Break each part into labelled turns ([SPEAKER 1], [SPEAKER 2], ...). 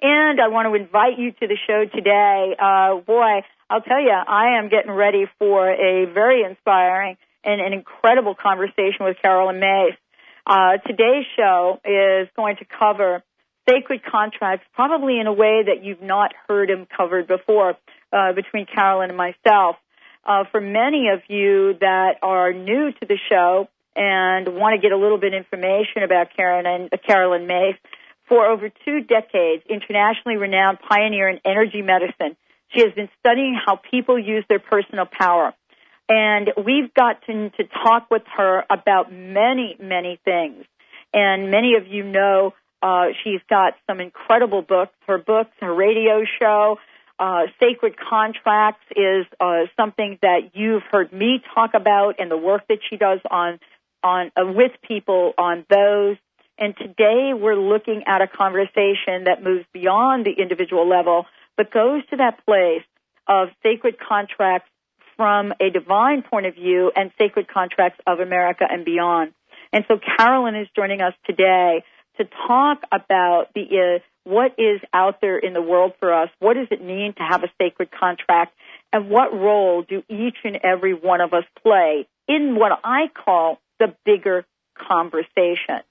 [SPEAKER 1] And I want to invite you to the show today. Uh, boy, I'll tell you, I am getting ready for a very inspiring and an incredible conversation with Caroline Myss. Uh, today's show is going to cover sacred contracts, probably in a way that you've not heard him covered before, uh, between Caroline and myself. Uh, for many of you that are new to the show and want to get a little bit of information about Karen and uh, Caroline Myss, for over two decades, internationally renowned pioneer in energy medicine. She has been studying how people use their personal power. And we've gotten to talk with her about many, many things. And many of you know uh, she's got some incredible books. Her books, her radio show, uh, Sacred Contracts is uh, something that you've heard me talk about and the work that she does on on uh, with people on those. And today we're looking at a conversation that moves beyond the individual level, but goes to that place of sacred contracts from a divine point of view and sacred contracts of America and beyond. And so Caroline is joining us today to talk about the uh, what is out there in the world for us. What does it mean to have a sacred contract? And what role do each and every one of us play in what I call the bigger conversation?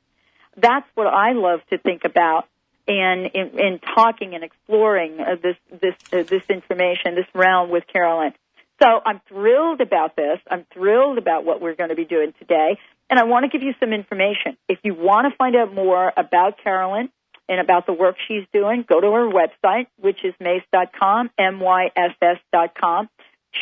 [SPEAKER 1] That's what I love to think about in in, in talking and exploring uh, this this uh, this information, this realm with Caroline. So I'm thrilled about this. I'm thrilled about what we're going to be doing today, and I want to give you some information. If you want to find out more about Caroline and about the work she's doing, go to her website, which is myss.com, M-Y-S-S.com.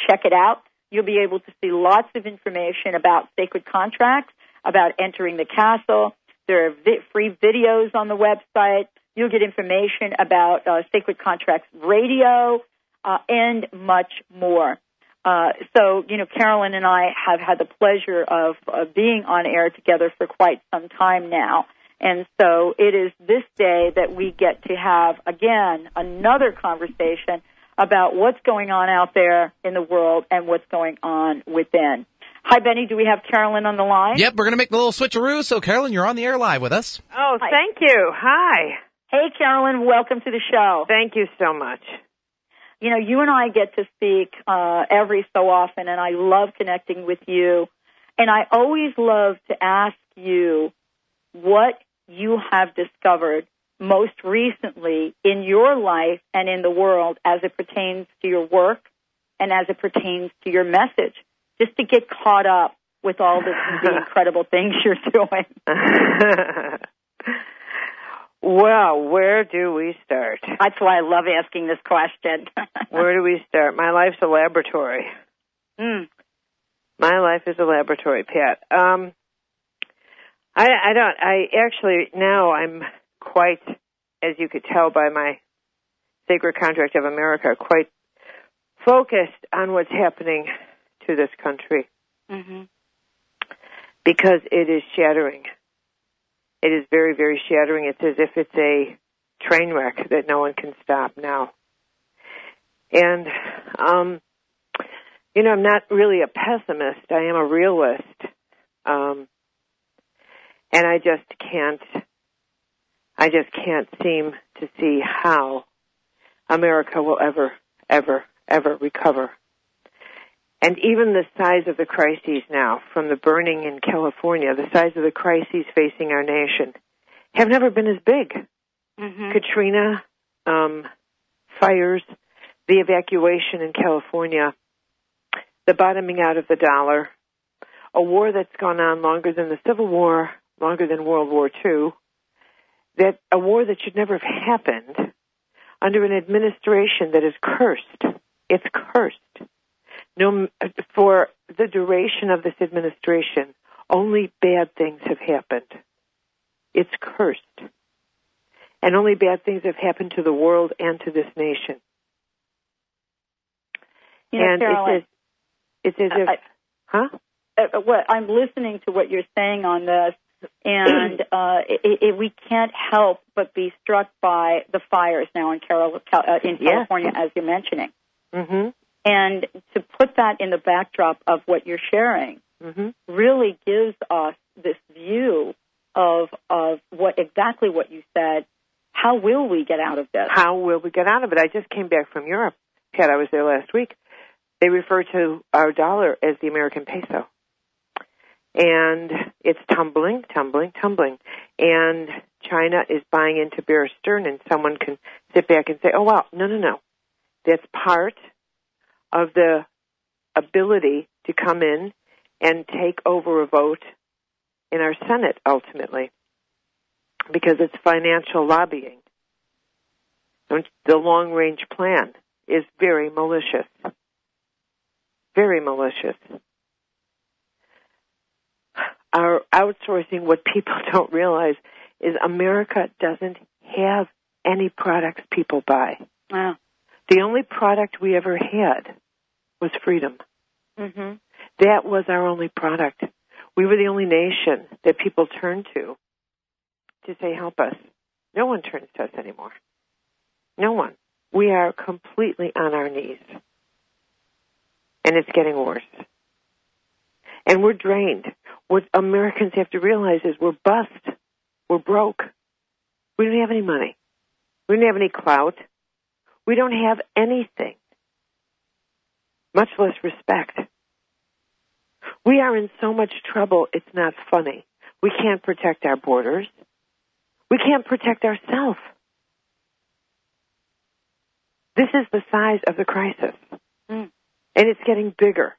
[SPEAKER 1] Check it out. You'll be able to see lots of information about sacred contracts, about entering the castle, there are vi- free videos on the website. You'll get information about uh, Sacred Contracts Radio uh, and much more. Uh, so, you know, Caroline and I have had the pleasure of, of being on air together for quite some time now. And so it is this day that we get to have, again, another conversation about what's going on out there in the world and what's going on within. Hi, Benny. Do we have Caroline on the line?
[SPEAKER 2] Yep, we're going to make the little switcheroo. So, Caroline, you're on the air live with us.
[SPEAKER 3] Oh, Hi. thank you. Hi.
[SPEAKER 1] Hey, Caroline. Welcome to the show.
[SPEAKER 3] Thank you so much.
[SPEAKER 1] You know, you and I get to speak uh, every so often, and I love connecting with you. And I always love to ask you what you have discovered most recently in your life and in the world as it pertains to your work and as it pertains to your message just to get caught up with all the, the incredible things you're doing?
[SPEAKER 3] well, where do we start?
[SPEAKER 1] That's why I love asking this question.
[SPEAKER 3] where do we start? My life's a laboratory.
[SPEAKER 1] Mm.
[SPEAKER 3] My life is a laboratory, Pat. Um, I, I don't. I actually now I'm quite, as you could tell by my Sacred Contract of America, quite focused on what's happening to this country
[SPEAKER 1] mm-hmm.
[SPEAKER 3] because it is shattering. It is very, very shattering. It's as if it's a train wreck that no one can stop now. And, um, you know, I'm not really a pessimist. I am a realist. Um, and I just can't, I just can't seem to see how America will ever, ever, ever recover and even the size of the crises now, from the burning in California, the size of the crises facing our nation, have never been as big.
[SPEAKER 1] Mm-hmm.
[SPEAKER 3] Katrina, um, fires, the evacuation in California, the bottoming out of the dollar, a war that's gone on longer than the Civil War, longer than World War II, that a war that should never have happened under an administration that is cursed. It's cursed. No, for the duration of this administration, only bad things have happened. It's cursed. And only bad things have happened to the world and to this nation.
[SPEAKER 1] You know,
[SPEAKER 3] and
[SPEAKER 1] Caroline,
[SPEAKER 3] it's as, it's as if,
[SPEAKER 1] I-
[SPEAKER 3] huh?
[SPEAKER 1] uh, what I'm listening to what you're saying on this, and uh, it, it, we can't help but be struck by the fires now in, Carol, Cal- uh, in. California, as you're mentioning.
[SPEAKER 3] hmm
[SPEAKER 1] And to put that in the backdrop of what you're sharing
[SPEAKER 3] hmm
[SPEAKER 1] really gives us this view of of what exactly what you said. How will we get out of this?
[SPEAKER 3] How will we get out of it? I just came back from Europe. Pat, I was there last week. They refer to our dollar as the American peso. And it's tumbling, tumbling, tumbling. And China is buying into Bear Stearns, and someone can sit back and say, oh, wow, no, no, no. That's part of the ability to come in and take over a vote in our Senate ultimately because it's financial lobbying. The long range plan is very malicious. Very malicious. Our outsourcing, what people don't realize is America doesn't have any products people buy.
[SPEAKER 1] Wow.
[SPEAKER 3] The only product we ever had was freedom.
[SPEAKER 1] hmm
[SPEAKER 3] That was our only product. We were the only nation that people turned to to say, help us. No one turns to us anymore. No one. We are completely on our knees. And it's getting worse. And we're drained. What Americans have to realize is we're bust. We're broke. We don't have any money. We don't have any clout. We don't have anything, much less respect. We are in so much trouble, it's not funny. We can't protect our borders. We can't protect ourselves. This is the size of the crisis.
[SPEAKER 1] Mm.
[SPEAKER 3] And it's getting bigger.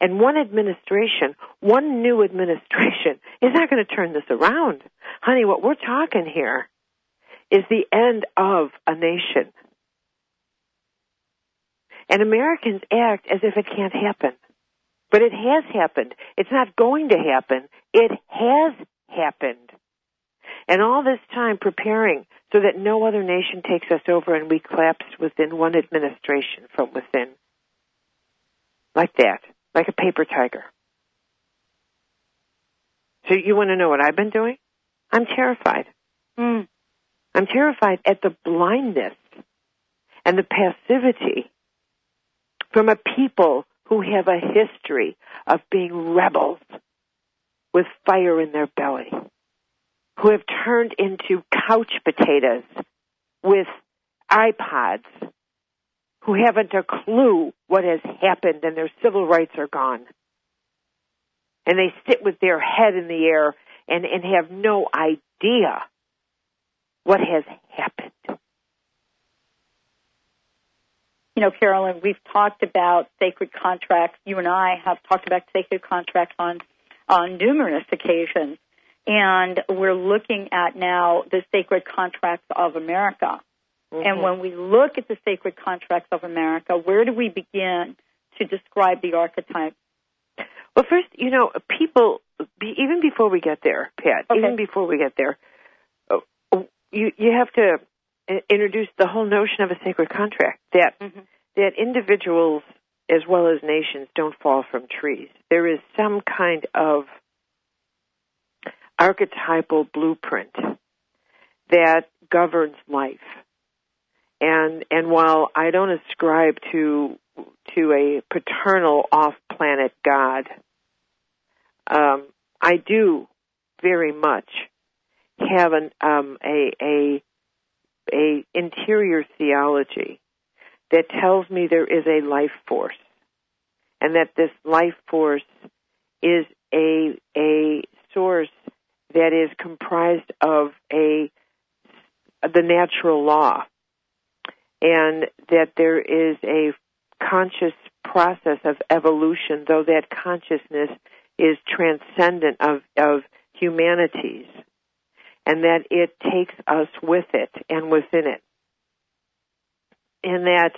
[SPEAKER 3] And one administration, one new administration, is not going to turn this around. Honey, what we're talking here is the end of a nation. And Americans act as if it can't happen. But it has happened. It's not going to happen. It has happened. And all this time preparing so that no other nation takes us over and we collapse within one administration from within. Like that. Like a paper tiger. So you want to know what I've been doing? I'm terrified.
[SPEAKER 1] Mm.
[SPEAKER 3] I'm terrified at the blindness and the passivity from a people who have a history of being rebels with fire in their belly, who have turned into couch potatoes with iPods, who haven't a clue what has happened and their civil rights are gone. And they sit with their head in the air and, and have no idea what has happened.
[SPEAKER 1] You know, Caroline, we've talked about sacred contracts. You and I have talked about sacred contracts on on numerous occasions, and we're looking at now the sacred contracts of America. And when we look at the sacred contracts of America, where do we begin to describe the archetype?
[SPEAKER 3] Well, first, you know, people, be, even before we get there, Pat,
[SPEAKER 1] Okay.
[SPEAKER 3] even before we get there, uh, you you have to i- introduce the whole notion of a sacred contract that
[SPEAKER 1] Mhm.
[SPEAKER 3] that individuals as well as nations don't fall from trees. There is some kind of archetypal blueprint that governs life. And and while I don't ascribe to to a paternal off-planet God, um, I do very much have an um, a a a interior theology that tells me there is a life force, and that this life force is a a source that is comprised of a the natural law, and that there is a conscious process of evolution, though that consciousness is transcendent of of humanities and that it takes us with it and within it. And that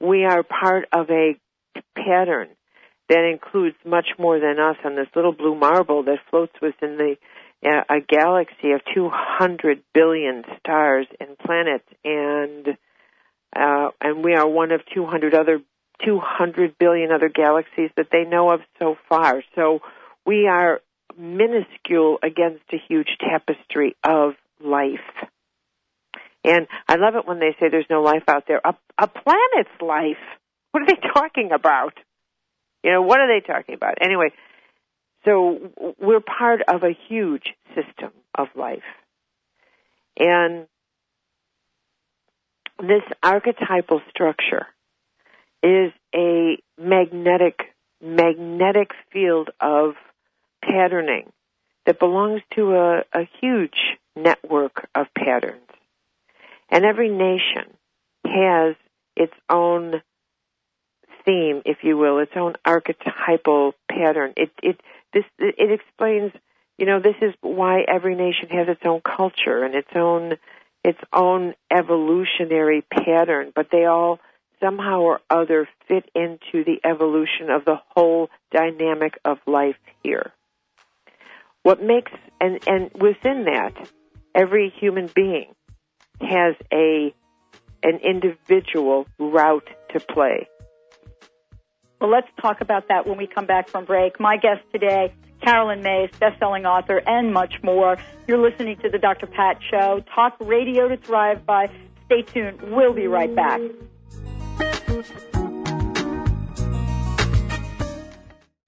[SPEAKER 3] we are part of a pattern that includes much more than us on this little blue marble that floats within the uh, a galaxy of 200 billion stars and planets and uh, and we are one of 200 other 200 billion other galaxies that they know of so far. So we are minuscule against a huge tapestry of life. And I love it when they say there's no life out there. A, a planet's life. What are they talking about? You know, what are they talking about? Anyway, so we're part of a huge system of life. And this archetypal structure is a magnetic, magnetic field of patterning that belongs to a, a huge network of patterns. And every nation has its own theme, if you will, its own archetypal pattern. It, it, this, it explains, you know, this is why every nation has its own culture and its own, its own evolutionary pattern, but they all somehow or other fit into the evolution of the whole dynamic of life here. What makes, and, and within that, every human being has a, an individual route to play.
[SPEAKER 1] Well, let's talk about that when we come back from break. My guest today, Caroline Myss, best-selling author, and much more. You're listening to the Dr. Pat Show. Talk radio to thrive by. Stay tuned. We'll be right back.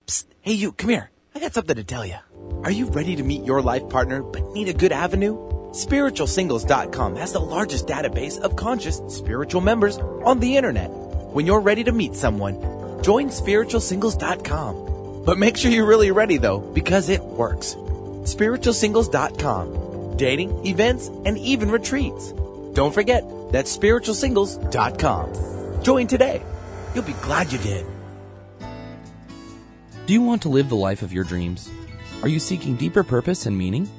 [SPEAKER 2] Psst, hey you, come here. I got something to tell you. Are you ready to meet your life partner but need a good avenue? SpiritualSingles.com has the largest database of conscious spiritual members on the internet. When you're ready to meet someone, join SpiritualSingles.com. But make sure you're really ready though, because it works. SpiritualSingles.com. Dating, events, and even retreats. Don't forget, that's SpiritualSingles.com. Join today. You'll be glad you did.
[SPEAKER 4] Do you want to live the life of your dreams? Are you seeking deeper purpose and meaning?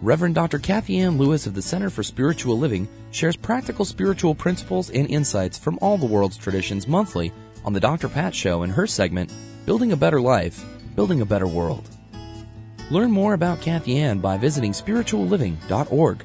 [SPEAKER 4] Reverend Dr. Kathy Ann Lewis of the Center for Spiritual Living shares practical spiritual principles and insights from all the world's traditions monthly on the Dr. Pat Show in her segment, Building a Better Life, Building a Better World. Learn more about Kathy Ann by visiting spiritualliving.org.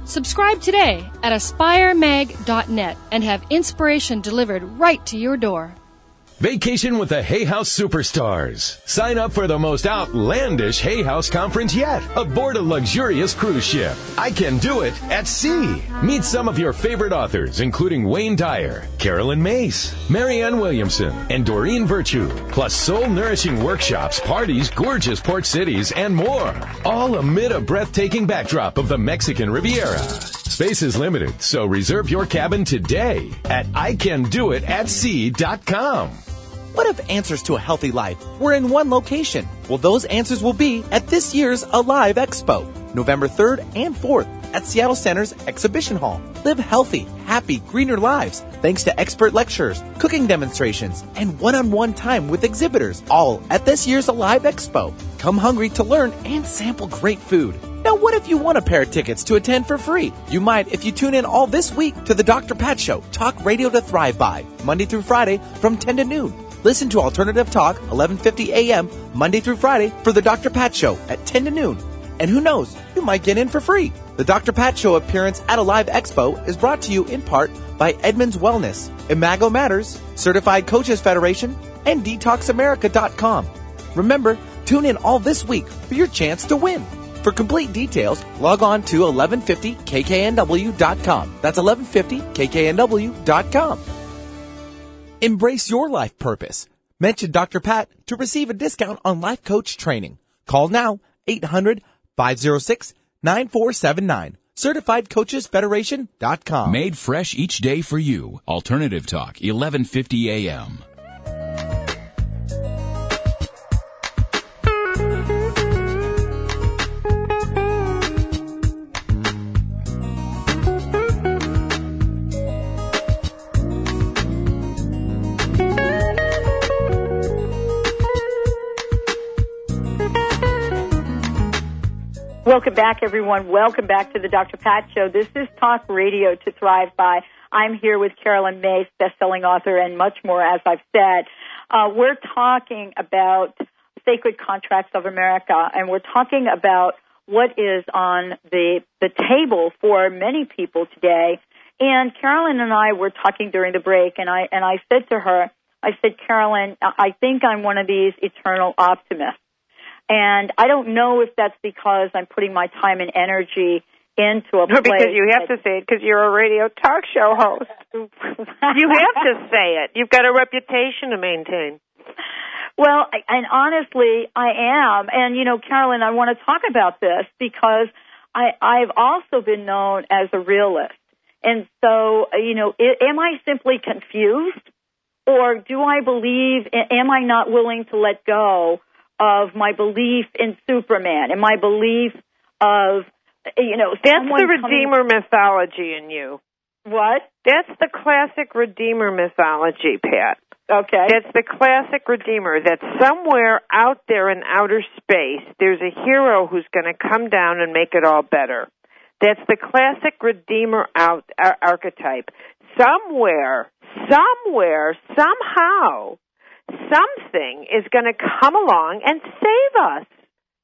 [SPEAKER 5] Subscribe today at aspiremag.net and have inspiration delivered right to your door.
[SPEAKER 6] Vacation with the Hay House Superstars. Sign up for the most outlandish Hay House conference yet aboard a luxurious cruise ship. I can do it at sea. Meet some of your favorite authors, including Wayne Dyer, Caroline Myss, Marianne Williamson, and Doreen Virtue. Plus soul nourishing workshops, parties, gorgeous port cities, and more. All amid a breathtaking backdrop of the Mexican Riviera. Space is limited, so reserve your cabin today at icandoitatsea.com.
[SPEAKER 2] What if answers to a healthy life were in one location? Well, those answers will be at this year's Alive Expo, November 3rd and 4th at Seattle Center's Exhibition Hall. Live healthy, happy, greener lives thanks to expert lectures, cooking demonstrations, and one-on-one time with exhibitors, all at this year's Alive Expo. Come hungry to learn and sample great food. Now, what if you want a pair of tickets to attend for free? You might if you tune in all this week to the Dr. Pat Show, Talk Radio to Thrive By, Monday through Friday from 10 to noon. Listen to Alternative Talk, 1150 a.m., Monday through Friday for the Dr. Pat Show at 10 to noon. And who knows, you might get in for free. The Dr. Pat Show appearance at Alive Expo is brought to you in part by Edmonds Wellness, Imago Matters, Certified Coaches Federation, and DetoxAmerica.com. Remember, tune in all this week for your chance to win. For complete details, log on to 1150kknw.com. That's 1150kknw.com. Embrace your life purpose. Mention Dr. Pat to receive a discount on life coach training. Call now 800 506-9479. CertifiedCoachesFederation.com.
[SPEAKER 7] Made fresh each day for you. Alternative Talk, 1150 AM.
[SPEAKER 1] Welcome back, everyone. Welcome back to the Dr. Pat Show. This is Talk Radio to Thrive By. I'm here with Caroline Myss, best-selling author, and much more, as I've said. Uh, we're talking about sacred contracts of America, and we're talking about what is on the the table for many people today. And Caroline and I were talking during the break, and I and I said to her, I said, Caroline, I think I'm one of these eternal optimists. And I don't know if that's because I'm putting my time and energy into a
[SPEAKER 3] No,
[SPEAKER 1] place.
[SPEAKER 3] because you have
[SPEAKER 1] that-
[SPEAKER 3] to say it because you're a radio talk show host. you have to say it. You've got a reputation to maintain.
[SPEAKER 1] Well, I- and honestly, I am. And you know, Caroline, I want to talk about this because I, I've also been known as a realist. And so, you know, i am I simply confused, or do I believe? Am I not willing to let go of my belief in Superman and my belief of, you know,
[SPEAKER 3] That's the
[SPEAKER 1] coming-
[SPEAKER 3] Redeemer mythology in you.
[SPEAKER 1] What?
[SPEAKER 3] That's the classic Redeemer mythology, Pat.
[SPEAKER 1] Okay.
[SPEAKER 3] That's the classic Redeemer. That somewhere out there in outer space, there's a hero who's going to come down and make it all better. That's the classic Redeemer out, ar- archetype. Somewhere, somewhere, somehow, something is going to come along and save us.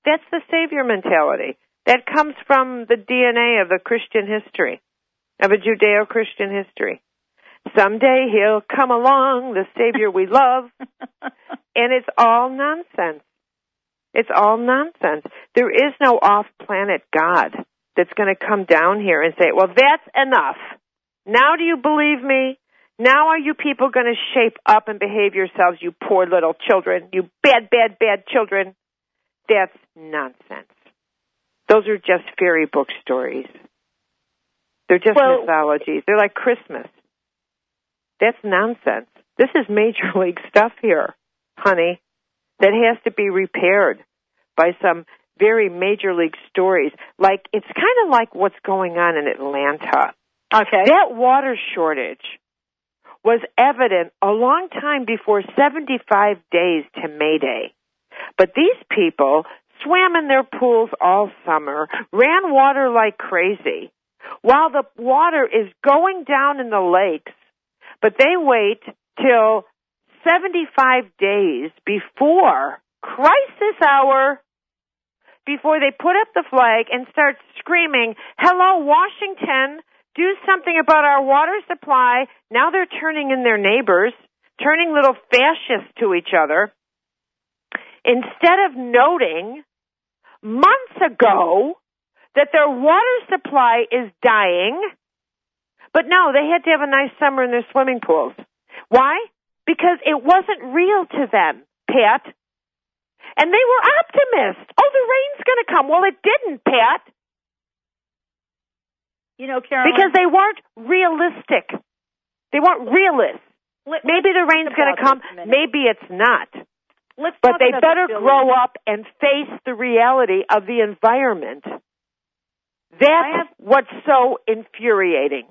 [SPEAKER 3] That's the savior mentality. That comes from the DNA of the Christian history, of a Judeo Christian history. Someday he'll come along, the Savior we love, and it's all nonsense. It's all nonsense. There is no off planet God that's going to come down here and say, well, that's enough. Now do you believe me? Now are you people going to shape up and behave yourselves, you poor little children, you bad, bad, bad children? That's nonsense. Those are just fairy book stories. They're just
[SPEAKER 1] Well-
[SPEAKER 3] mythologies. They're like Christmas. That's nonsense. This is major league stuff here, honey, that has to be repaired by some very major league stories. Like, it's kind of like what's going on in Atlanta.
[SPEAKER 1] Okay.
[SPEAKER 3] That water shortage was evident a long time before 75 days to May Day. But these people swam in their pools all summer, ran water like crazy, while the water is going down in the lakes. But they wait till 75 days before crisis hour before they put up the flag and start screaming, hello, Washington, do something about our water supply. Now they're turning in their neighbors, turning little fascists to each other. Instead of noting months ago that their water supply is dying, but no, they had to have a nice summer in their swimming pools. Why? Because it wasn't real to them, Pat. And they were optimists. Oh, the rain's going to come. Well, it didn't, Pat,
[SPEAKER 1] You know, Caroline.
[SPEAKER 3] because they weren't realistic. They weren't realists.
[SPEAKER 1] let-
[SPEAKER 3] Maybe the rain's going to come.
[SPEAKER 1] this a minute.
[SPEAKER 3] Maybe it's not.
[SPEAKER 1] Let's
[SPEAKER 3] But they better
[SPEAKER 1] the
[SPEAKER 3] grow up and face the reality of the environment. That's
[SPEAKER 1] have-
[SPEAKER 3] what's so infuriating.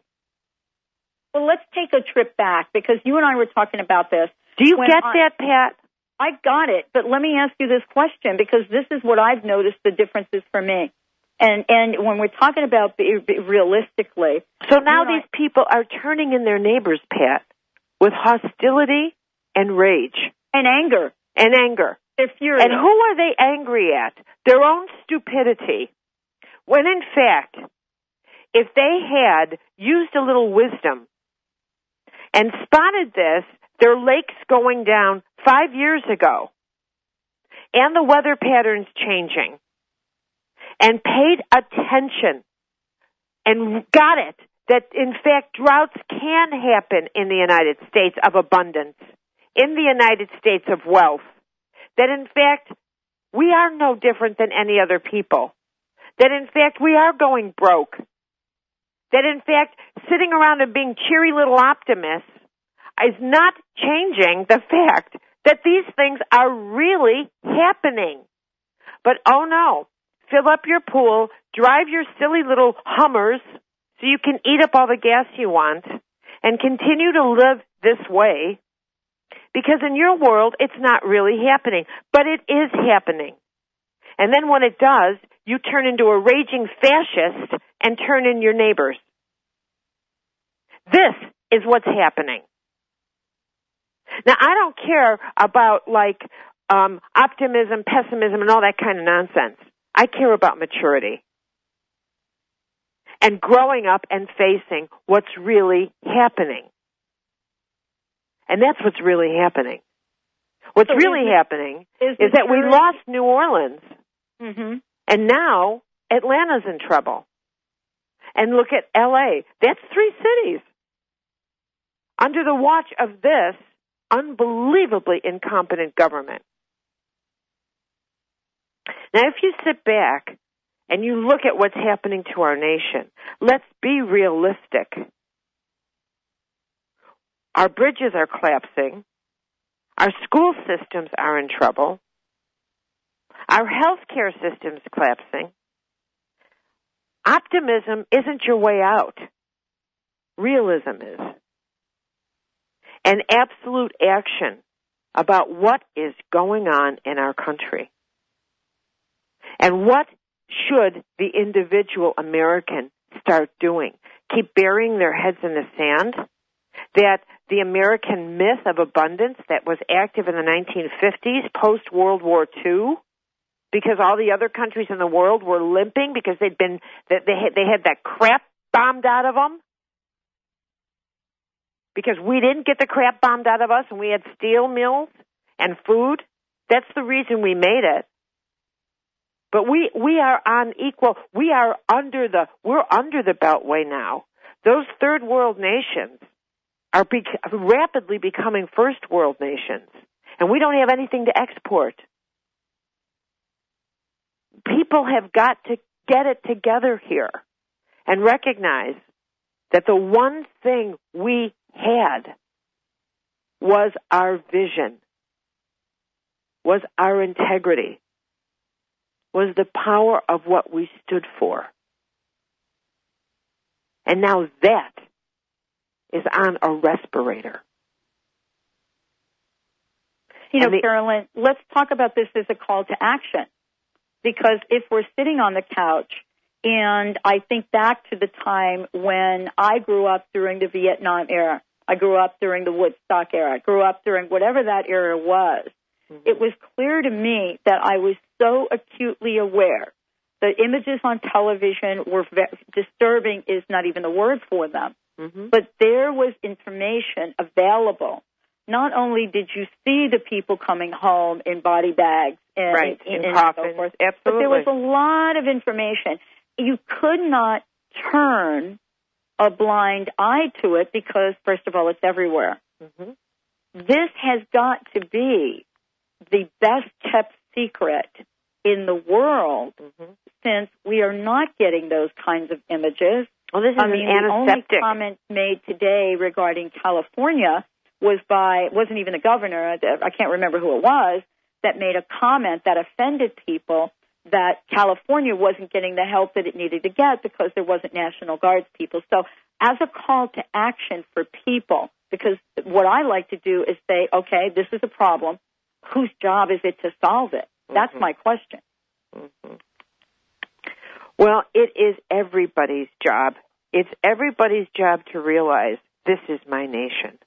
[SPEAKER 1] Well, let's take a trip back because you and I were talking about this.
[SPEAKER 3] Do you get
[SPEAKER 1] I-
[SPEAKER 3] that, Pat?
[SPEAKER 1] I got it, but let me ask you this question because this is what I've noticed the differences for me. And and when we're talking about realistically,
[SPEAKER 3] So now
[SPEAKER 1] You know,
[SPEAKER 3] these people are turning in their neighbors, Pat, with hostility and rage
[SPEAKER 1] and anger,
[SPEAKER 3] and anger.
[SPEAKER 1] they're furious.
[SPEAKER 3] And who are they angry at? Their own stupidity. When in fact, if they had used a little wisdom and spotted this, their lakes going down five years ago, and the weather patterns changing, and paid attention and got it that in fact droughts can happen in the United States of abundance, in the United States of wealth, that in fact we are no different than any other people. that in fact we are going broke. That in fact sitting around and being cheery little optimists is not changing the fact that these things are really happening. But oh no, fill up your pool, drive your silly little Hummers so you can eat up all the gas you want and continue to live this way because in your world it's not really happening, but it is happening. And then when it does, you turn into a raging fascist and turn in your neighbors. This is what's happening. Now I don't care about like um, optimism, pessimism, and all that kind of nonsense. I care about maturity and growing up and facing what's really happening. And that's what's really happening. What's
[SPEAKER 1] So
[SPEAKER 3] really
[SPEAKER 1] is
[SPEAKER 3] happening
[SPEAKER 1] is
[SPEAKER 3] is that we lost New Orleans
[SPEAKER 1] Mm-hmm.
[SPEAKER 3] and now Atlanta's in trouble. And look at LA. That's three cities. Under the watch of this unbelievably incompetent government. Now, if you sit back and you look at what's happening to our nation, let's be realistic. Our bridges are collapsing. Our school systems are in trouble. Our healthcare system's collapsing. Optimism isn't your way out. Realism is. And absolute action about what is going on in our country. And what should the individual American start doing? Keep burying their heads in the sand? That the American myth of abundance that was active in the 1950s, post World War II, because all the other countries in the world were limping because they'd been they had, they had that crap bombed out of them because we didn't get the crap bombed out of us and we had steel mills and food that's the reason we made it but we we are on equal we are under the we're under the beltway now. Those third world nations are rapidly becoming first world nations. And we don't have anything to export. People have got to get it together here and recognize that the one thing we had was our vision, was our integrity, was the power of what we stood for. And now that is on a respirator.
[SPEAKER 1] You know,
[SPEAKER 3] the-
[SPEAKER 1] Caroline, let's talk about this as a call to action. Because if we're sitting on the couch, and I think back to the time when I grew up during the Vietnam era, I grew up during the Woodstock era, I grew up during whatever that era was, mm-hmm. it was clear to me that I was so acutely aware. The images on television were ve- disturbing, is not even the word for them.
[SPEAKER 3] Mm-hmm.
[SPEAKER 1] But there was information available. Not only did you see the people coming home in body bags and,
[SPEAKER 3] Right,
[SPEAKER 1] and,
[SPEAKER 3] in
[SPEAKER 1] and so forth, but there was a lot of information. You could not turn a blind eye to it because, first of all, it's everywhere.
[SPEAKER 3] Mm-hmm.
[SPEAKER 1] This has got to be the best kept secret in the world
[SPEAKER 3] Mm-hmm.
[SPEAKER 1] since we are not getting those kinds of images.
[SPEAKER 3] Well, this is
[SPEAKER 1] I mean,
[SPEAKER 3] an
[SPEAKER 1] the only comment made today regarding California was by wasn't even the governor. I can't remember who it was that made a comment that offended people that California wasn't getting the help that it needed to get because there wasn't National Guards people. So, as a call to action for people, because what I like to do is say, okay, this is a problem. Whose job is it to solve it? That's
[SPEAKER 3] Mhm.
[SPEAKER 1] my question.
[SPEAKER 3] Mhm. Well, it is everybody's job. It's everybody's job to realize this is my nation.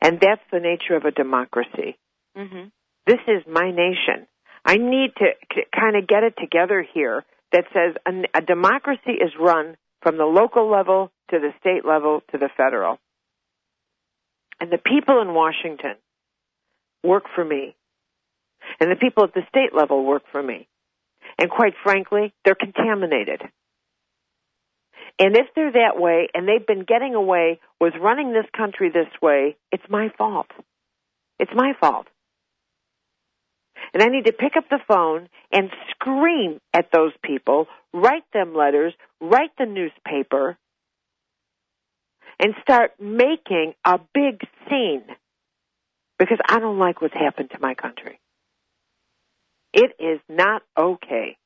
[SPEAKER 3] And that's the nature of a democracy.
[SPEAKER 1] Mm-hmm.
[SPEAKER 3] This is my nation. I need to k- kind of get it together here that says a, a democracy is run from the local level to the state level to the federal. And the people in Washington work for me. And the people at the state level work for me. And quite frankly, they're contaminated. And if they're that way and they've been getting away with running this country this way, it's my fault. It's my fault. And I need to pick up the phone and scream at those people, write them letters, write the newspaper, and start making a big scene because I don't like what's happened to my country. It is not okay.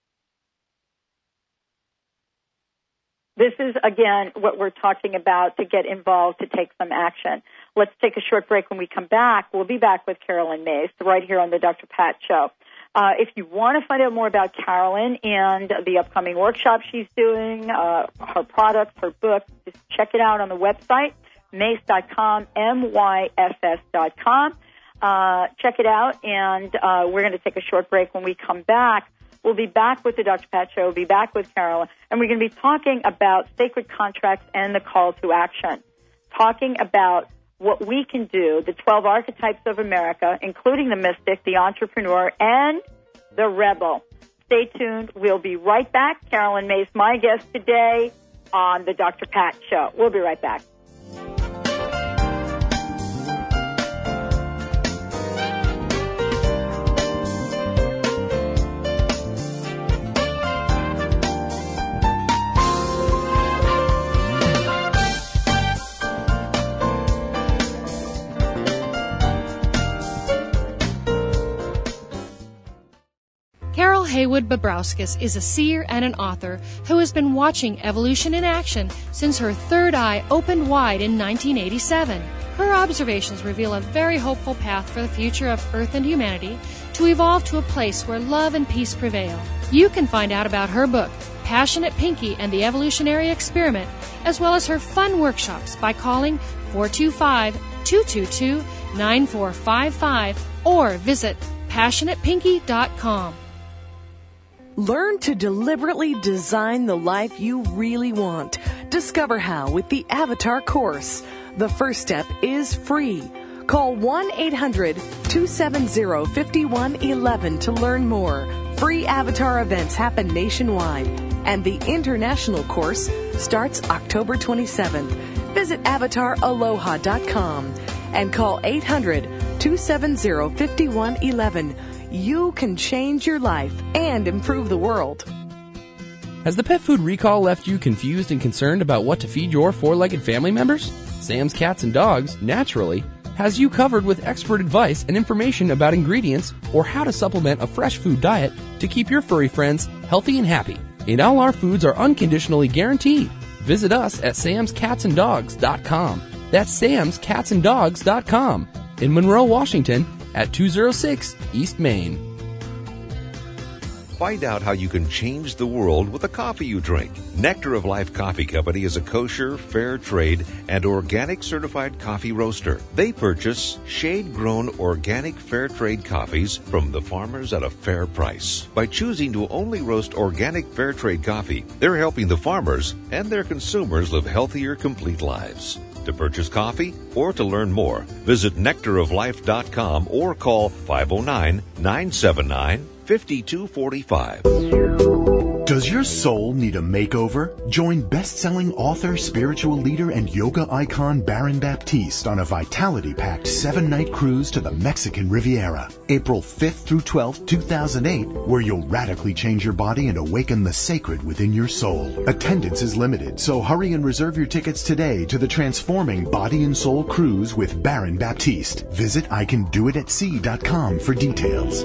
[SPEAKER 1] This is, again, what we're talking about to get involved, to take some action. Let's take a short break. When we come back, we'll be back with Caroline Myss right here on the Dr. Pat Show. Uh, if you want to find out more about Caroline and the upcoming workshop she's doing, uh, her products, her book, just check it out on the website, myss.com, M-Y-S-S.com. Uh, check it out, and uh, we're going to take a short break. When we come back, we'll be back with the Dr. Pat Show. We'll be back with Caroline, and we're going to be talking about sacred contracts and the call to action. Talking about what we can do, the 12 archetypes of America, including the mystic, the entrepreneur, and the rebel. Stay tuned. We'll be right back. Caroline Myss, my guest today on the Dr. Pat Show. We'll be right back.
[SPEAKER 5] Haywood Babrowskis is a seer and an author who has been watching evolution in action since her third eye opened wide in 1987. Her observations reveal a very hopeful path for the future of Earth and humanity to evolve to a place where love and peace prevail. You can find out about her book, Passionate Pinky and the Evolutionary Experiment, as well as her fun workshops by calling 425 222 9455 or visit passionatepinky.com.
[SPEAKER 8] Learn to deliberately design the life you really want. Discover how with the Avatar course. The first step is free. Call 1 800 270 5111 to learn more. Free Avatar events happen nationwide, and the international course starts October 27th. Visit avataraloha.com and call 800 270 5111 you can change your life and improve the world.
[SPEAKER 4] Has the pet food recall left you confused and concerned about what to feed your four legged family members? Sam's Cats and Dogs, naturally, has you covered with expert advice and information about ingredients or how to supplement a fresh food diet to keep your furry friends healthy and happy. And all our foods are unconditionally guaranteed. Visit us at samscatsanddogs.com. That's samscatsanddogs.com in Monroe, Washington at 206 East Main.
[SPEAKER 9] Find out how you can change the world with the coffee you drink. Nectar of Life Coffee Company is a kosher, fair trade, and organic certified coffee roaster. They purchase shade grown organic fair trade coffees from the farmers at a fair price. By choosing to only roast organic fair trade coffee, they're helping the farmers and their consumers live healthier, complete lives. To purchase coffee or to learn more, visit nectaroflife.com or call 509 979 5245.
[SPEAKER 10] Does your soul need a makeover? Join best-selling author, spiritual leader, and yoga icon Baron Baptiste on a vitality-packed seven-night cruise to the Mexican Riviera, April 5th through 12th, 2008, where you'll radically change your body and awaken the sacred within your soul. Attendance is limited, so hurry and reserve your tickets today to the transforming body and soul cruise with Baron Baptiste. Visit icandoitatsea.com for details.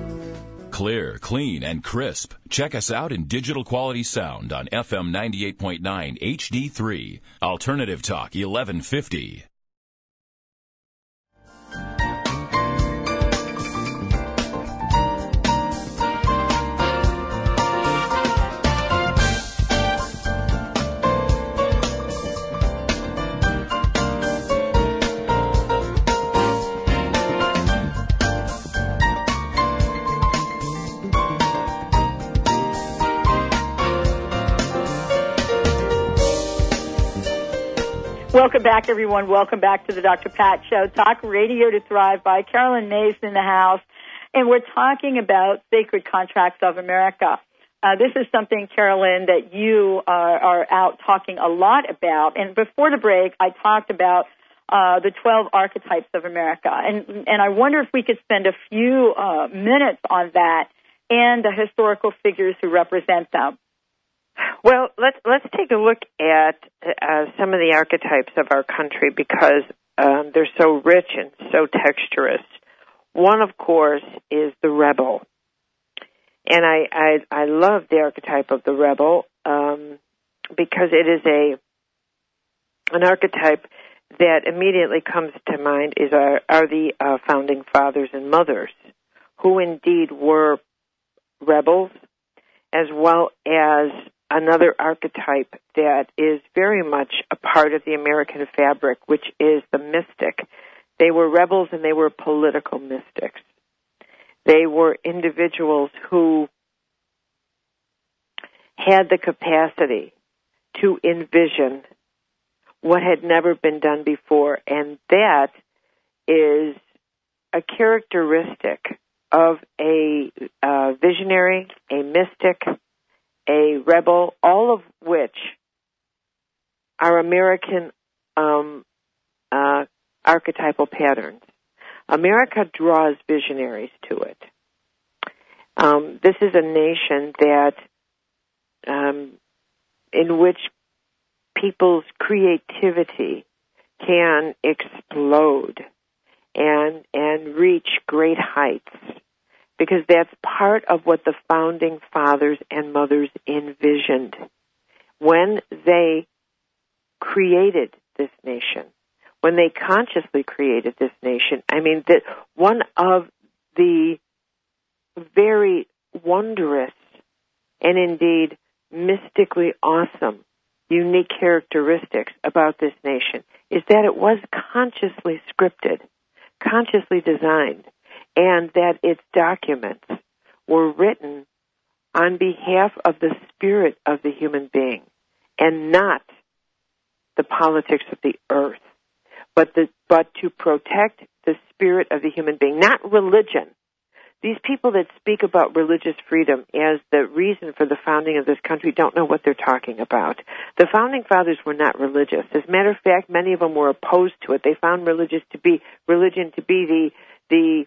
[SPEAKER 7] Clear, clean, and crisp. Check us out in digital quality sound on FM 98.9 HD3. Alternative Talk 1150.
[SPEAKER 1] Welcome back, everyone. Welcome back to the Dr. Pat Show. Talk radio to thrive by Caroline Myss in the house. And we're talking about sacred contracts of America. Uh, this is something, Caroline, that you are, are, out talking a lot about. And before the break, I talked about uh, the 12 archetypes of America. And, and I wonder if we could spend a few uh, minutes on that and the historical figures who represent them.
[SPEAKER 3] Well, let's let's take a look at uh, some of the archetypes of our country because um, they're so rich and so texturous. One, of course, is the rebel, and I I, I love the archetype of the rebel um, because it is a an archetype that immediately comes to mind is our, are the uh, founding fathers and mothers who indeed were rebels as well as another archetype that is very much a part of the American fabric, which is the mystic. They were rebels and they were political mystics. They were individuals who had the capacity to envision what had never been done before, and that is a characteristic of a uh, visionary, a mystic, a rebel, all of which are American um, uh, archetypal patterns. America draws visionaries to it. Um, this is a nation that, um, in which people's creativity can explode and and reach great heights because that's part of what the founding fathers and mothers envisioned when they created this nation, when they consciously created this nation. I mean, that one of the very wondrous and indeed mystically awesome, unique characteristics about this nation is that it was consciously scripted, consciously designed and that its documents were written on behalf of the spirit of the human being and not the politics of the earth, but the, but to protect the spirit of the human being, not religion. These people that speak about religious freedom as the reason for the founding of this country don't know what they're talking about. The founding fathers were not religious. As a matter of fact, many of them were opposed to it. They found religious to be religion to be the the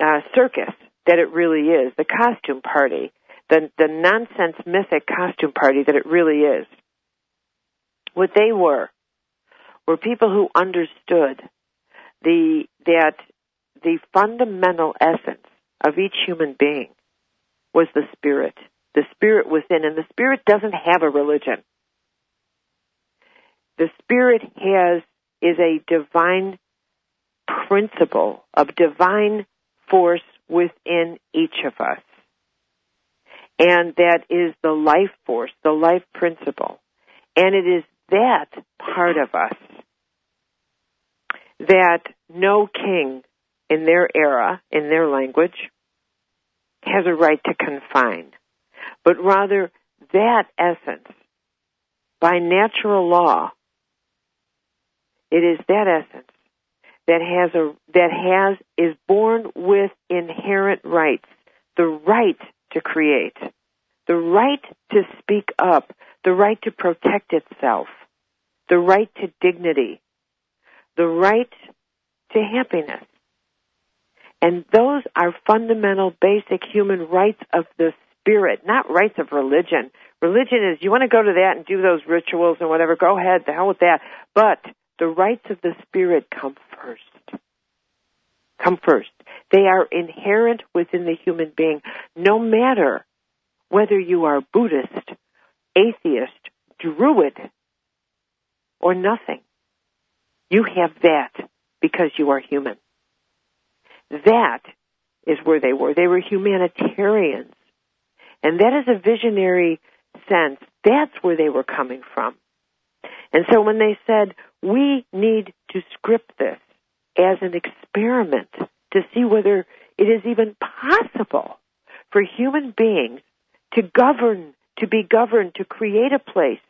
[SPEAKER 3] uh, circus that it really is, the costume party, the the nonsense mythic costume party that it really is. What they were were people who understood the that the fundamental essence of each human being was the spirit, the spirit within, and the spirit doesn't have a religion. The spirit has is a divine principle of divine force within each of us. And that is the life force, the life principle. And it is that part of us that no king in their era, in their language, has a right to confine, but rather that essence, by natural law, it is that essence that has a that has is born with inherent rights. The right to create. The right to speak up. The right to protect itself. The right to dignity. The right to happiness. And those are fundamental basic human rights of the spirit not rights of religion. Religion is you want to go to that and do those rituals and whatever go ahead the hell with that. But the rights of the spirit come first. Come first. They are inherent within the human being, no matter whether you are Buddhist, atheist, Druid, or nothing. You have that because you are human. That is where they were. They were humanitarians. And that is a visionary sense. That's where they were coming from. And so when they said, we need to script this as an experiment to see whether it is even possible for human beings to govern, to be governed, to create a place,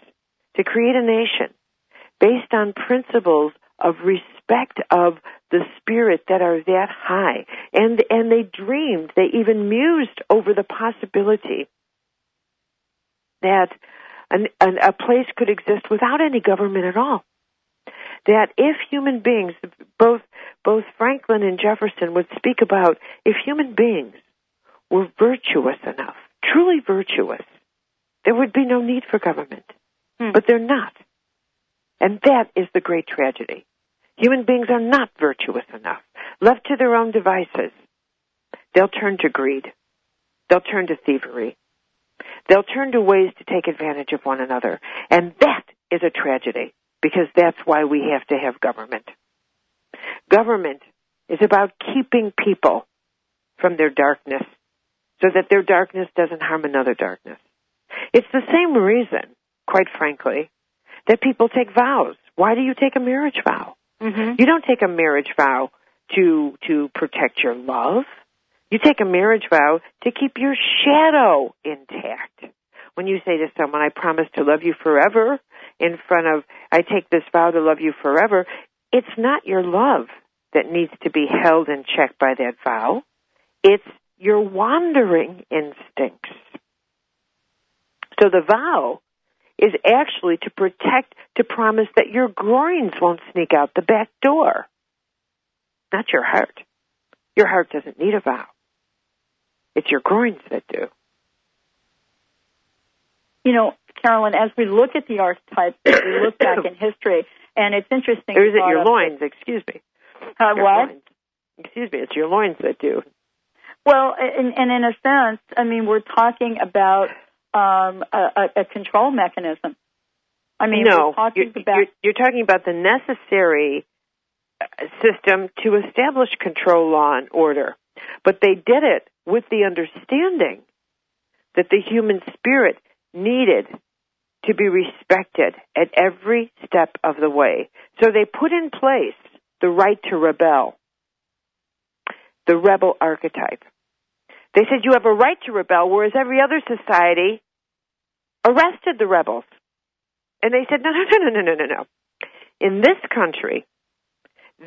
[SPEAKER 3] to create a nation, based on principles of respect of the spirit that are that high. And, and they dreamed, they even mused over the possibility that an, an, a place could exist without any government at all. That if human beings, both, both Franklin and Jefferson would speak about if human beings were virtuous enough, truly virtuous, there would be no need for government.
[SPEAKER 1] Hmm.
[SPEAKER 3] But they're not. And that is the great tragedy. Human beings are not virtuous enough. Left to their own devices, they'll turn to greed. They'll turn to thievery. They'll turn to ways to take advantage of one another. And that is a tragedy because that's why we have to have government. Government is about keeping people from their darkness so that their darkness doesn't harm another darkness. It's the same reason, quite frankly, that people take vows. Why do you take a marriage vow?
[SPEAKER 1] Mm-hmm.
[SPEAKER 3] You don't take a marriage vow to to protect your love. You take a marriage vow to keep your shadow intact. When you say to someone, I promise to love you forever, in front of, I take this vow to love you forever, it's not your love that needs to be held in check by that vow. It's your wandering instincts. So the vow is actually to protect, to promise that your groins won't sneak out the back door. Not your heart. Your heart doesn't need a vow. It's your groins that do.
[SPEAKER 1] You know, Caroline, as we look at the archetypes, as we look back in history, and it's interesting.
[SPEAKER 3] Or is it your loins? Excuse me.
[SPEAKER 1] Uh,
[SPEAKER 3] Your
[SPEAKER 1] what?
[SPEAKER 3] loins. Excuse me. It's your loins that do.
[SPEAKER 1] Well, and, and in a sense, I mean, we're talking about um, a, a, control mechanism. I mean,
[SPEAKER 3] no,
[SPEAKER 1] we're talking
[SPEAKER 3] you're,
[SPEAKER 1] about
[SPEAKER 3] you're, you're talking about the necessary uh, system to establish control, law, and order. But they did it with the understanding that the human spirit needed to be respected at every step of the way. So they put in place the right to rebel, the rebel archetype. They said you have a right to rebel, whereas every other society arrested the rebels. And they said, no, no, no, no, no, no, no. In this country,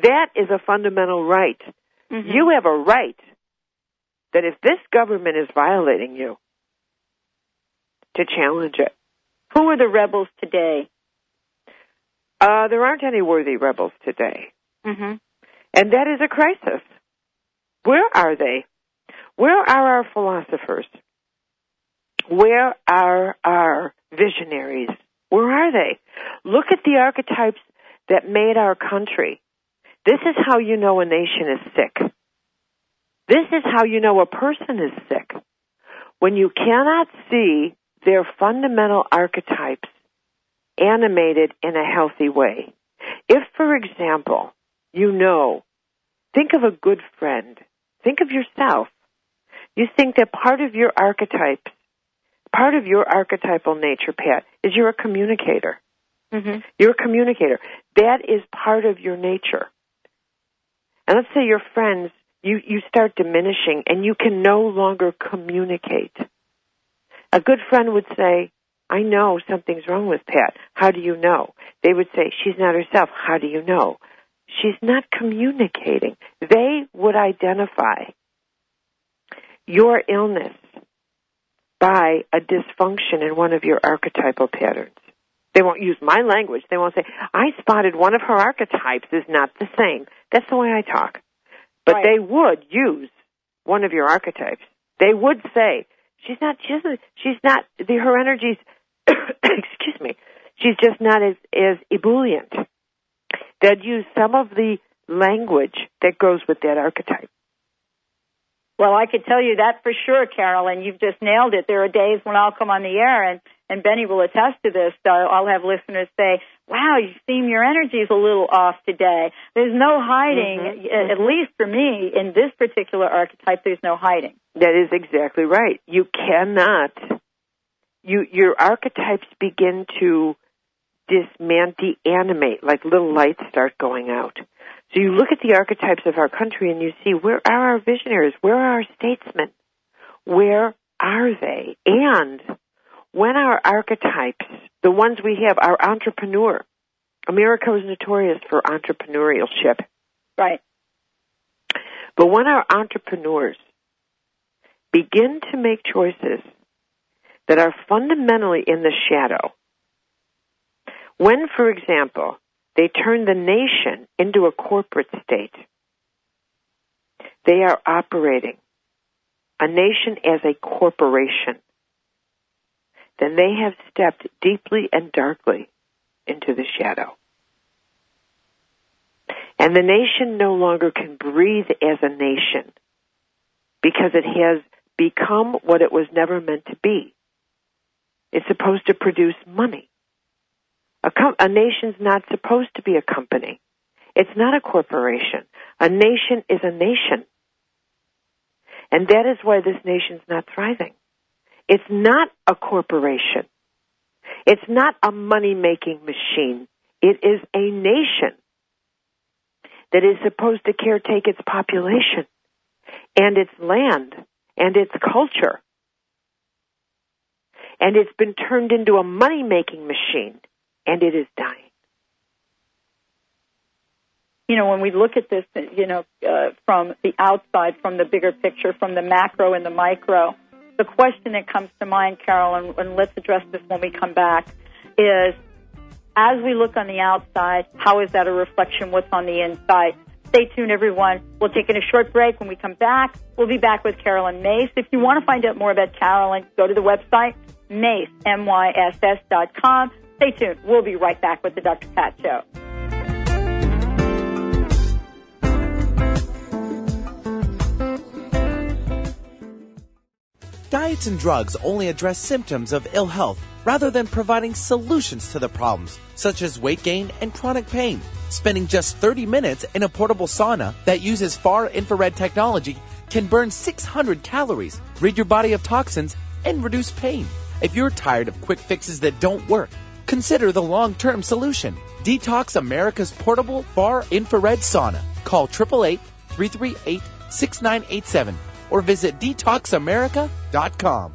[SPEAKER 3] that is a fundamental right.
[SPEAKER 1] Mm-hmm.
[SPEAKER 3] You have a right that if this government is violating you, to challenge it.
[SPEAKER 1] Who are the rebels today?
[SPEAKER 3] Uh, there aren't any worthy rebels today.
[SPEAKER 1] Mm-hmm.
[SPEAKER 3] And that is a crisis. Where are they? Where are our philosophers? Where are our visionaries? Where are they? Look at the archetypes that made our country. This is how you know a nation is sick. This is how you know a person is sick. When you cannot see their fundamental archetypes animated in a healthy way. If, for example, you know, think of a good friend, think of yourself. You think that part of your archetypes, part of your archetypal nature, Pat, is you're a communicator.
[SPEAKER 1] Mm-hmm.
[SPEAKER 3] You're a communicator. That is part of your nature. And let's say your friends, you, you start diminishing and you can no longer communicate. A good friend would say, I know something's wrong with Pat. How do you know? They would say, she's not herself. How do you know? She's not communicating. They would identify your illness by a dysfunction in one of your archetypal patterns. They won't use my language. They won't say, I spotted one of her archetypes is not the same. That's the way I talk. But
[SPEAKER 1] Right.
[SPEAKER 3] they would use one of your archetypes. They would say, she's not, she's, she's not, the, her energy's, excuse me, she's just not as, as ebullient. They'd use some of the language that goes with that archetype.
[SPEAKER 1] Well, I could tell you that for sure, Carol, and you've just nailed it. There are days when I'll come on the air, and, and Benny will attest to this. Uh, I'll have listeners say, wow, you seem your energy's a little off today. There's no hiding,
[SPEAKER 3] Mhm.
[SPEAKER 1] a- at least for me, in this particular archetype, there's no hiding.
[SPEAKER 3] That is exactly right. You cannot, you, your archetypes begin to dismantle, animate, like little lights start going out. So you look at the archetypes of our country and you see where are our visionaries? Where are our statesmen? Where are they? And when our archetypes, the ones we have, our entrepreneur, America was notorious for entrepreneurship.
[SPEAKER 1] Right.
[SPEAKER 3] But when our entrepreneurs begin to make choices that are fundamentally in the shadow, when, for example, they turn the nation into a corporate state, they are operating a nation as a corporation. Then they have stepped deeply and darkly into the shadow. And the nation no longer can breathe as a nation because it has become what it was never meant to be. It's supposed to produce money. A, com- a nation's not supposed to be a company. It's not a corporation. A nation is a nation. And that is why this nation's not thriving. It's not a corporation. It's not a money making machine. It is a nation that is supposed to caretake its population and its land and its culture. And it's been turned into a money making machine and it is dying.
[SPEAKER 1] You know, when we look at this, you know, uh, from the outside, from the bigger picture, from the macro and the micro, the question that comes to mind, Carol, and, and let's address this when we come back, is as we look on the outside, how is that a reflection what's on the inside? Stay tuned, everyone. We'll take in a short break. When we come back, we'll be back with Caroline Myss. If you want to find out more about Caroline, go to the website, Myss, M-Y-S-S dot com. Stay tuned. We'll be right back with the Dr. Pat Show.
[SPEAKER 2] Diets and drugs only address symptoms of ill health rather than providing solutions to the problems, such as weight gain and chronic pain. Spending just 30 minutes in a portable sauna that uses far infrared technology can burn 600 calories, rid your body of toxins, and reduce pain. If you're tired of quick fixes that don't work, consider the long term solution. Detox America's portable far infrared sauna. Call 888 338 6987 or visit detoxamerica.com.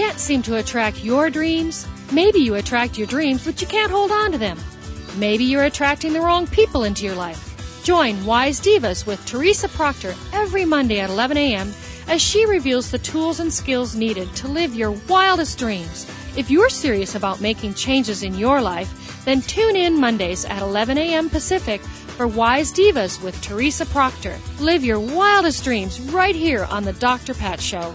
[SPEAKER 5] Can't seem to attract your dreams? Maybe you attract your dreams, but you can't hold on to them. Maybe you're attracting the wrong people into your life. Join Wise Divas with Teresa Proctor every Monday at 11 a.m. as she reveals the tools and skills needed to live your wildest dreams. If you're serious about making changes in your life, then tune in Mondays at 11 a.m. Pacific for Wise Divas with Teresa Proctor. Live your wildest dreams right here on The Dr. Pat Show.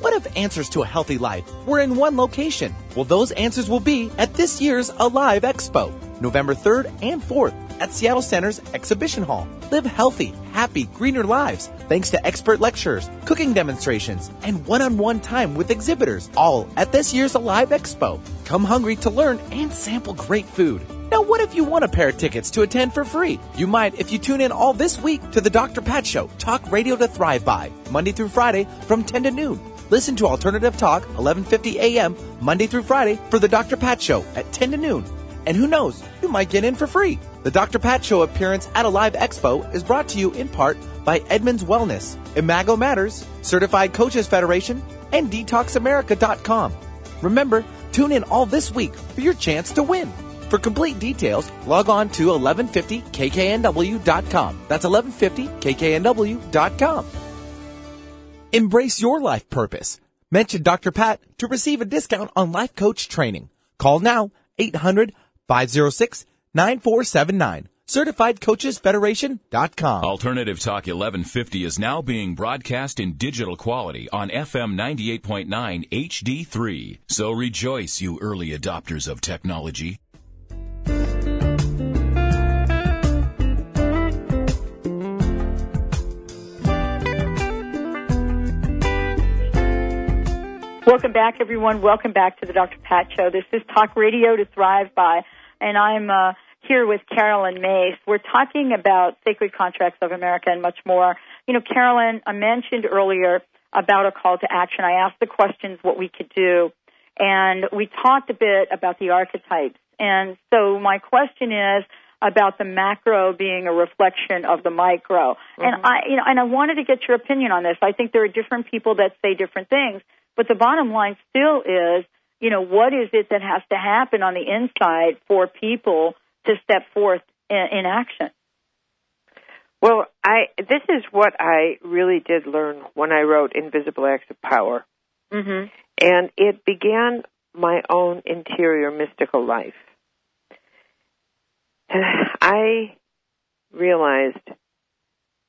[SPEAKER 2] What if answers to a healthy life were in one location? Well, those answers will be at this year's Alive Expo, November 3rd and 4th at Seattle Center's Exhibition Hall. Live healthy, happy, greener lives thanks to expert lectures, cooking demonstrations, and one-on-one time with exhibitors, all at this year's Alive Expo. Come hungry to learn and sample great food. Now, what if you want a pair of tickets to attend for free? You might if you tune in all this week to the Dr. Pat Show, talk radio to thrive by, Monday through Friday from 10 to noon. Listen to Alternative Talk, 1150 a.m., Monday through Friday for the Dr. Pat Show at 10 to noon. And who knows, you might get in for free. The Dr. Pat Show appearance at Alive Expo is brought to you in part by Edmunds Wellness, Imago Matters, Certified Coaches Federation, and DetoxAmerica.com. Remember, tune in all this week for your chance to win. For complete details, log on to 1150kknw.com. That's 1150kknw.com. Embrace your life purpose. Mention Dr. Pat to receive a discount on life coach training. Call now 800 506 9479. CertifiedCoachesFederation.com.
[SPEAKER 7] Alternative Talk 1150 is now being broadcast in digital quality on FM 98.9 HD3. So rejoice, you early adopters of technology.
[SPEAKER 1] Welcome back, everyone. Welcome back to the Dr. Pat Show. This is Talk Radio to Thrive By, and I'm uh, here with Caroline Myss. We're talking about Sacred Contracts of America and much more. You know, Caroline, I mentioned earlier about a call to action. I asked the questions what we could do, and we talked a bit about the archetypes. And so my question is about the macro being a reflection of the micro. Mm-hmm. And I, you know, and I wanted to get your opinion on this. I think there are different people that say different things. But the bottom line still is, you know, what is it that has to happen on the inside for people to step forth in, in action?
[SPEAKER 3] Well, I this is what I really did learn when I wrote Invisible Acts of Power.
[SPEAKER 1] Mm-hmm.
[SPEAKER 3] And it began my own interior mystical life. And I realized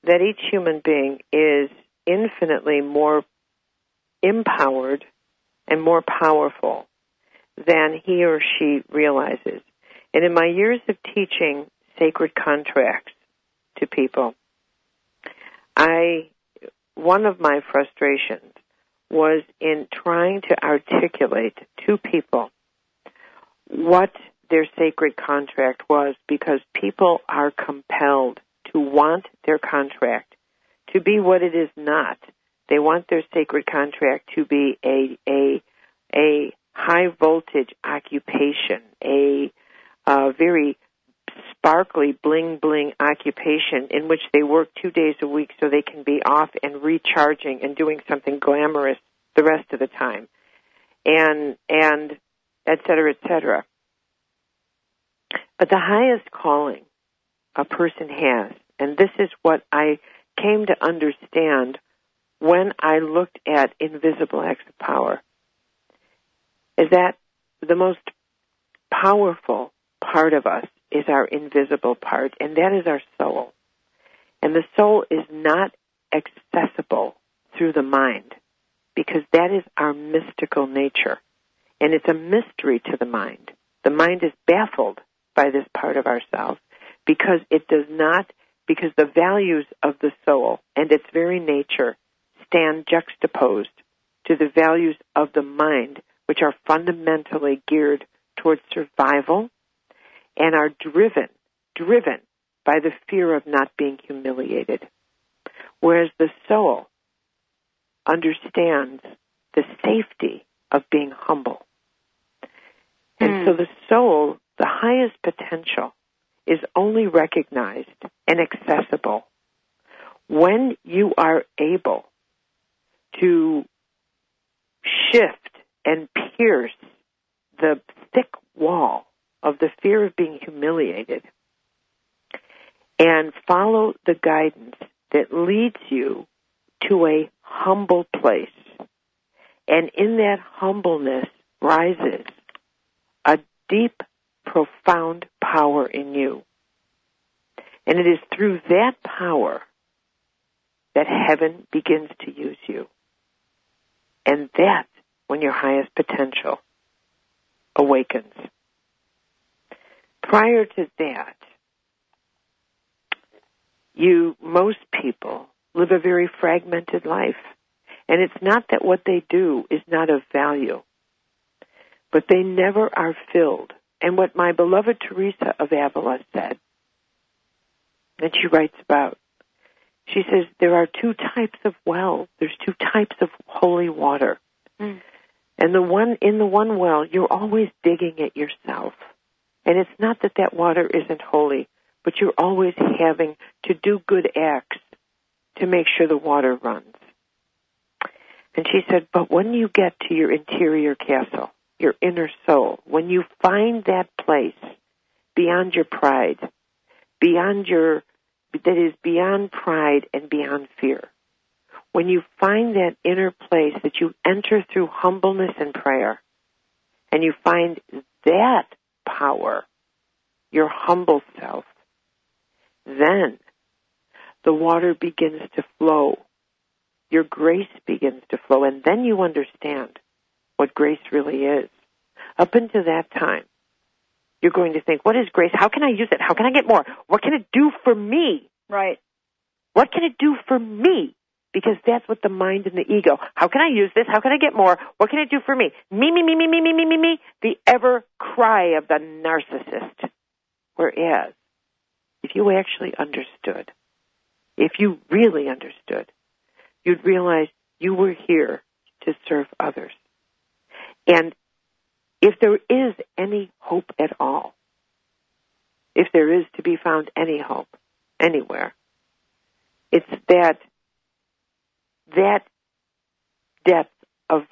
[SPEAKER 3] that each human being is infinitely more empowered and more powerful than he or she realizes. And in my years of teaching sacred contracts to people, I one of my frustrations was in trying to articulate to people what their sacred contract was because people are compelled to want their contract to be what it is not they want their sacred contract to be a a a high voltage occupation, a, a very sparkly bling bling occupation in which they work two days a week so they can be off and recharging and doing something glamorous the rest of the time. And and et cetera et cetera. But the highest calling a person has and this is what i came to understand when I looked at invisible acts of power is that the most powerful part of us is our invisible part, and that is our soul. And the soul is not accessible through the mind because that is our mystical nature. And it's a mystery to the mind. The mind is baffled by this part of ourselves because it does not, because the values of the soul and its very nature stand juxtaposed to the values of the mind, which are fundamentally geared towards survival and are driven, driven by the fear of not being humiliated. Whereas the soul understands the safety of being humble. And mm. so the soul, the highest potential, is only recognized and accessible when you are able to shift and pierce the thick wall of the fear of being humiliated and follow the guidance that leads you to a humble place. And in that humbleness rises a deep, profound power in you. And it is through that power that heaven begins to use you. And that's when your highest potential awakens. Prior to that, you, most people, live a very fragmented life. And it's not that what they do is not of value, but they never are filled. And what my beloved Teresa of Avila said, and she writes about she says there are two types of well. There's two types of holy water. Mm. And the one in the one well, you're always digging it yourself. And it's not that that water isn't holy, but you're always having to do good acts to make sure the water runs. And she said, but when you get to your interior castle, your inner soul, when you find that place beyond your pride, beyond your that is beyond pride and beyond fear. When you find that inner place that you enter through humbleness and prayer, and you find that power your humble self, then the water begins to flow. Your grace begins to flow, and then you understand what grace really is. Up until that time, you're going to think, what is grace? How can I use it? How can I get more? What can it do for me?
[SPEAKER 1] Right.
[SPEAKER 3] What can it do for me? Because that's what the mind and the ego. How can I use this? How can I get more? What can it do for me? Me, me, me, me, me, me, me, me, me. The ever cry of the narcissist. Whereas, if you actually understood, if you really understood, you'd realize you were here to serve others. And if there is any hope at all, if there is to be found any hope anywhere, it's that that depth of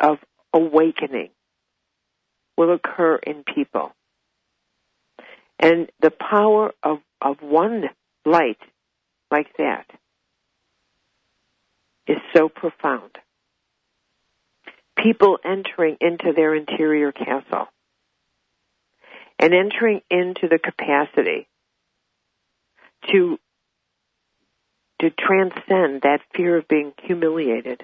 [SPEAKER 3] of awakening will occur in people. And the power of, of one light like that is so profound. People entering into their interior castle and entering into the capacity to to transcend that fear of being humiliated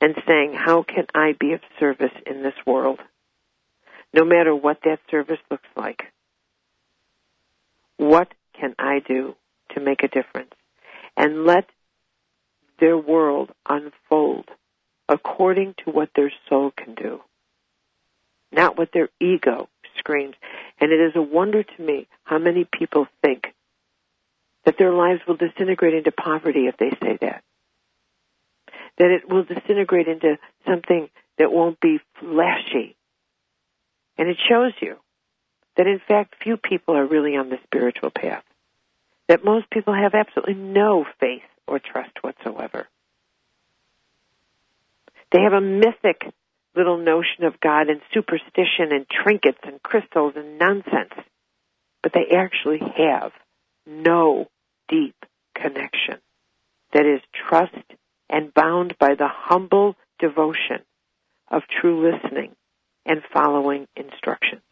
[SPEAKER 3] and saying, How can I be of service in this world? No matter what that service looks like. What can I do to make a difference? And let their world unfold according to what their soul can do, not what their ego screams. And it is a wonder to me how many people think that their lives will disintegrate into poverty if they say that. That it will disintegrate into something that won't be flashy. And it shows you that in fact few people are really on the spiritual path. That most people have absolutely no faith or trust whatsoever. They have a mythic little notion of God and superstition and trinkets and crystals and nonsense. But they actually have no deep connection that is trust and bound by the humble devotion of true listening and following instructions.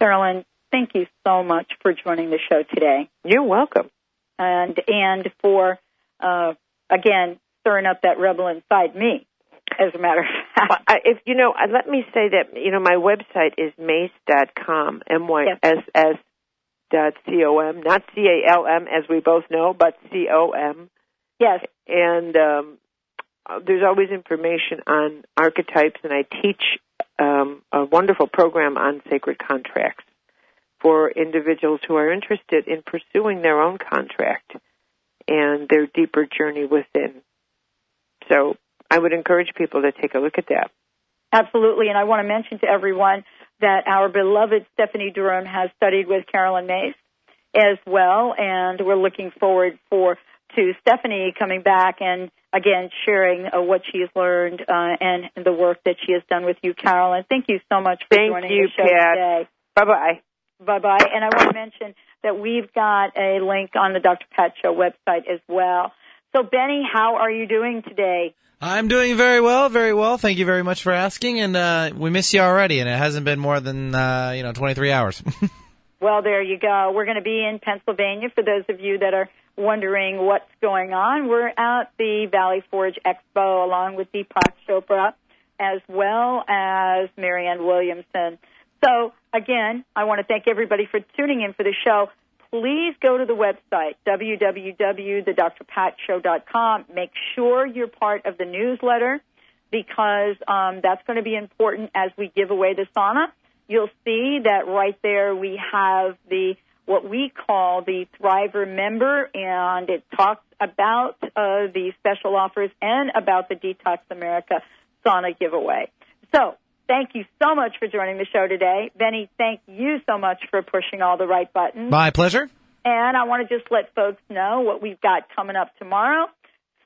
[SPEAKER 1] Caroline, thank you so much for joining the show today.
[SPEAKER 3] You're welcome.
[SPEAKER 1] And and for uh, again stirring up that rebel inside me. As a matter of fact,
[SPEAKER 3] well, if you know, let me say that you know my website is myss.com, m y s s dot c o m, not c a l m as we both know, but c o m.
[SPEAKER 1] Yes,
[SPEAKER 3] and um, there's always information on archetypes, and I teach um, a wonderful program on sacred contracts for individuals who are interested in pursuing their own contract and their deeper journey within. So I would encourage people to take a look at that.
[SPEAKER 1] Absolutely, and I want to mention to everyone that our beloved Stephanie Durham has studied with Caroline Myss as well, and we're looking forward for to Stephanie coming back and again sharing uh, what she's learned uh, and the work that she has done with you, Caroline. Thank you so much for
[SPEAKER 3] Thank
[SPEAKER 1] joining
[SPEAKER 3] you,
[SPEAKER 1] the show
[SPEAKER 3] Pat.
[SPEAKER 1] today.
[SPEAKER 3] Bye bye.
[SPEAKER 1] Bye bye. And I want to mention that we've got a link on the Dr. Pat Show website as well. So, Benny, how are you doing today?
[SPEAKER 11] I'm doing very well, very well. Thank you very much for asking, and uh, we miss you already, and it hasn't been more than uh, you know 23 hours.
[SPEAKER 1] well, there you go. We're going to be in Pennsylvania for those of you that are wondering what's going on. We're at the Valley Forge Expo along with Deepak Chopra as well as Marianne Williamson. So, again, I want to thank everybody for tuning in for the show. Please go to the website, www.thedrpatshow.com. Make sure you're part of the newsletter because um, that's going to be important as we give away the sauna. You'll see that right there we have the what we call the Thriver member, and it talks about uh, the special offers and about the Detox America sauna giveaway. So thank you so much for joining the show today. Benny, thank you so much for pushing all the right buttons.
[SPEAKER 11] My pleasure.
[SPEAKER 1] And I want to just let folks know what we've got coming up tomorrow.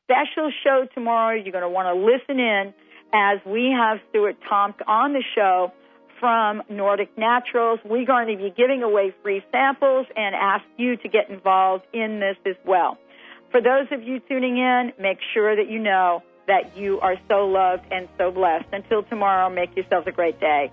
[SPEAKER 1] Special show tomorrow. You're going to want to listen in as we have Stuart Tomc on the show from Nordic Naturals. We're going to be giving away free samples and ask you to get involved in this as well. For those of you tuning in, make sure that you know that you are so loved and so blessed. Until tomorrow, make yourselves a great day.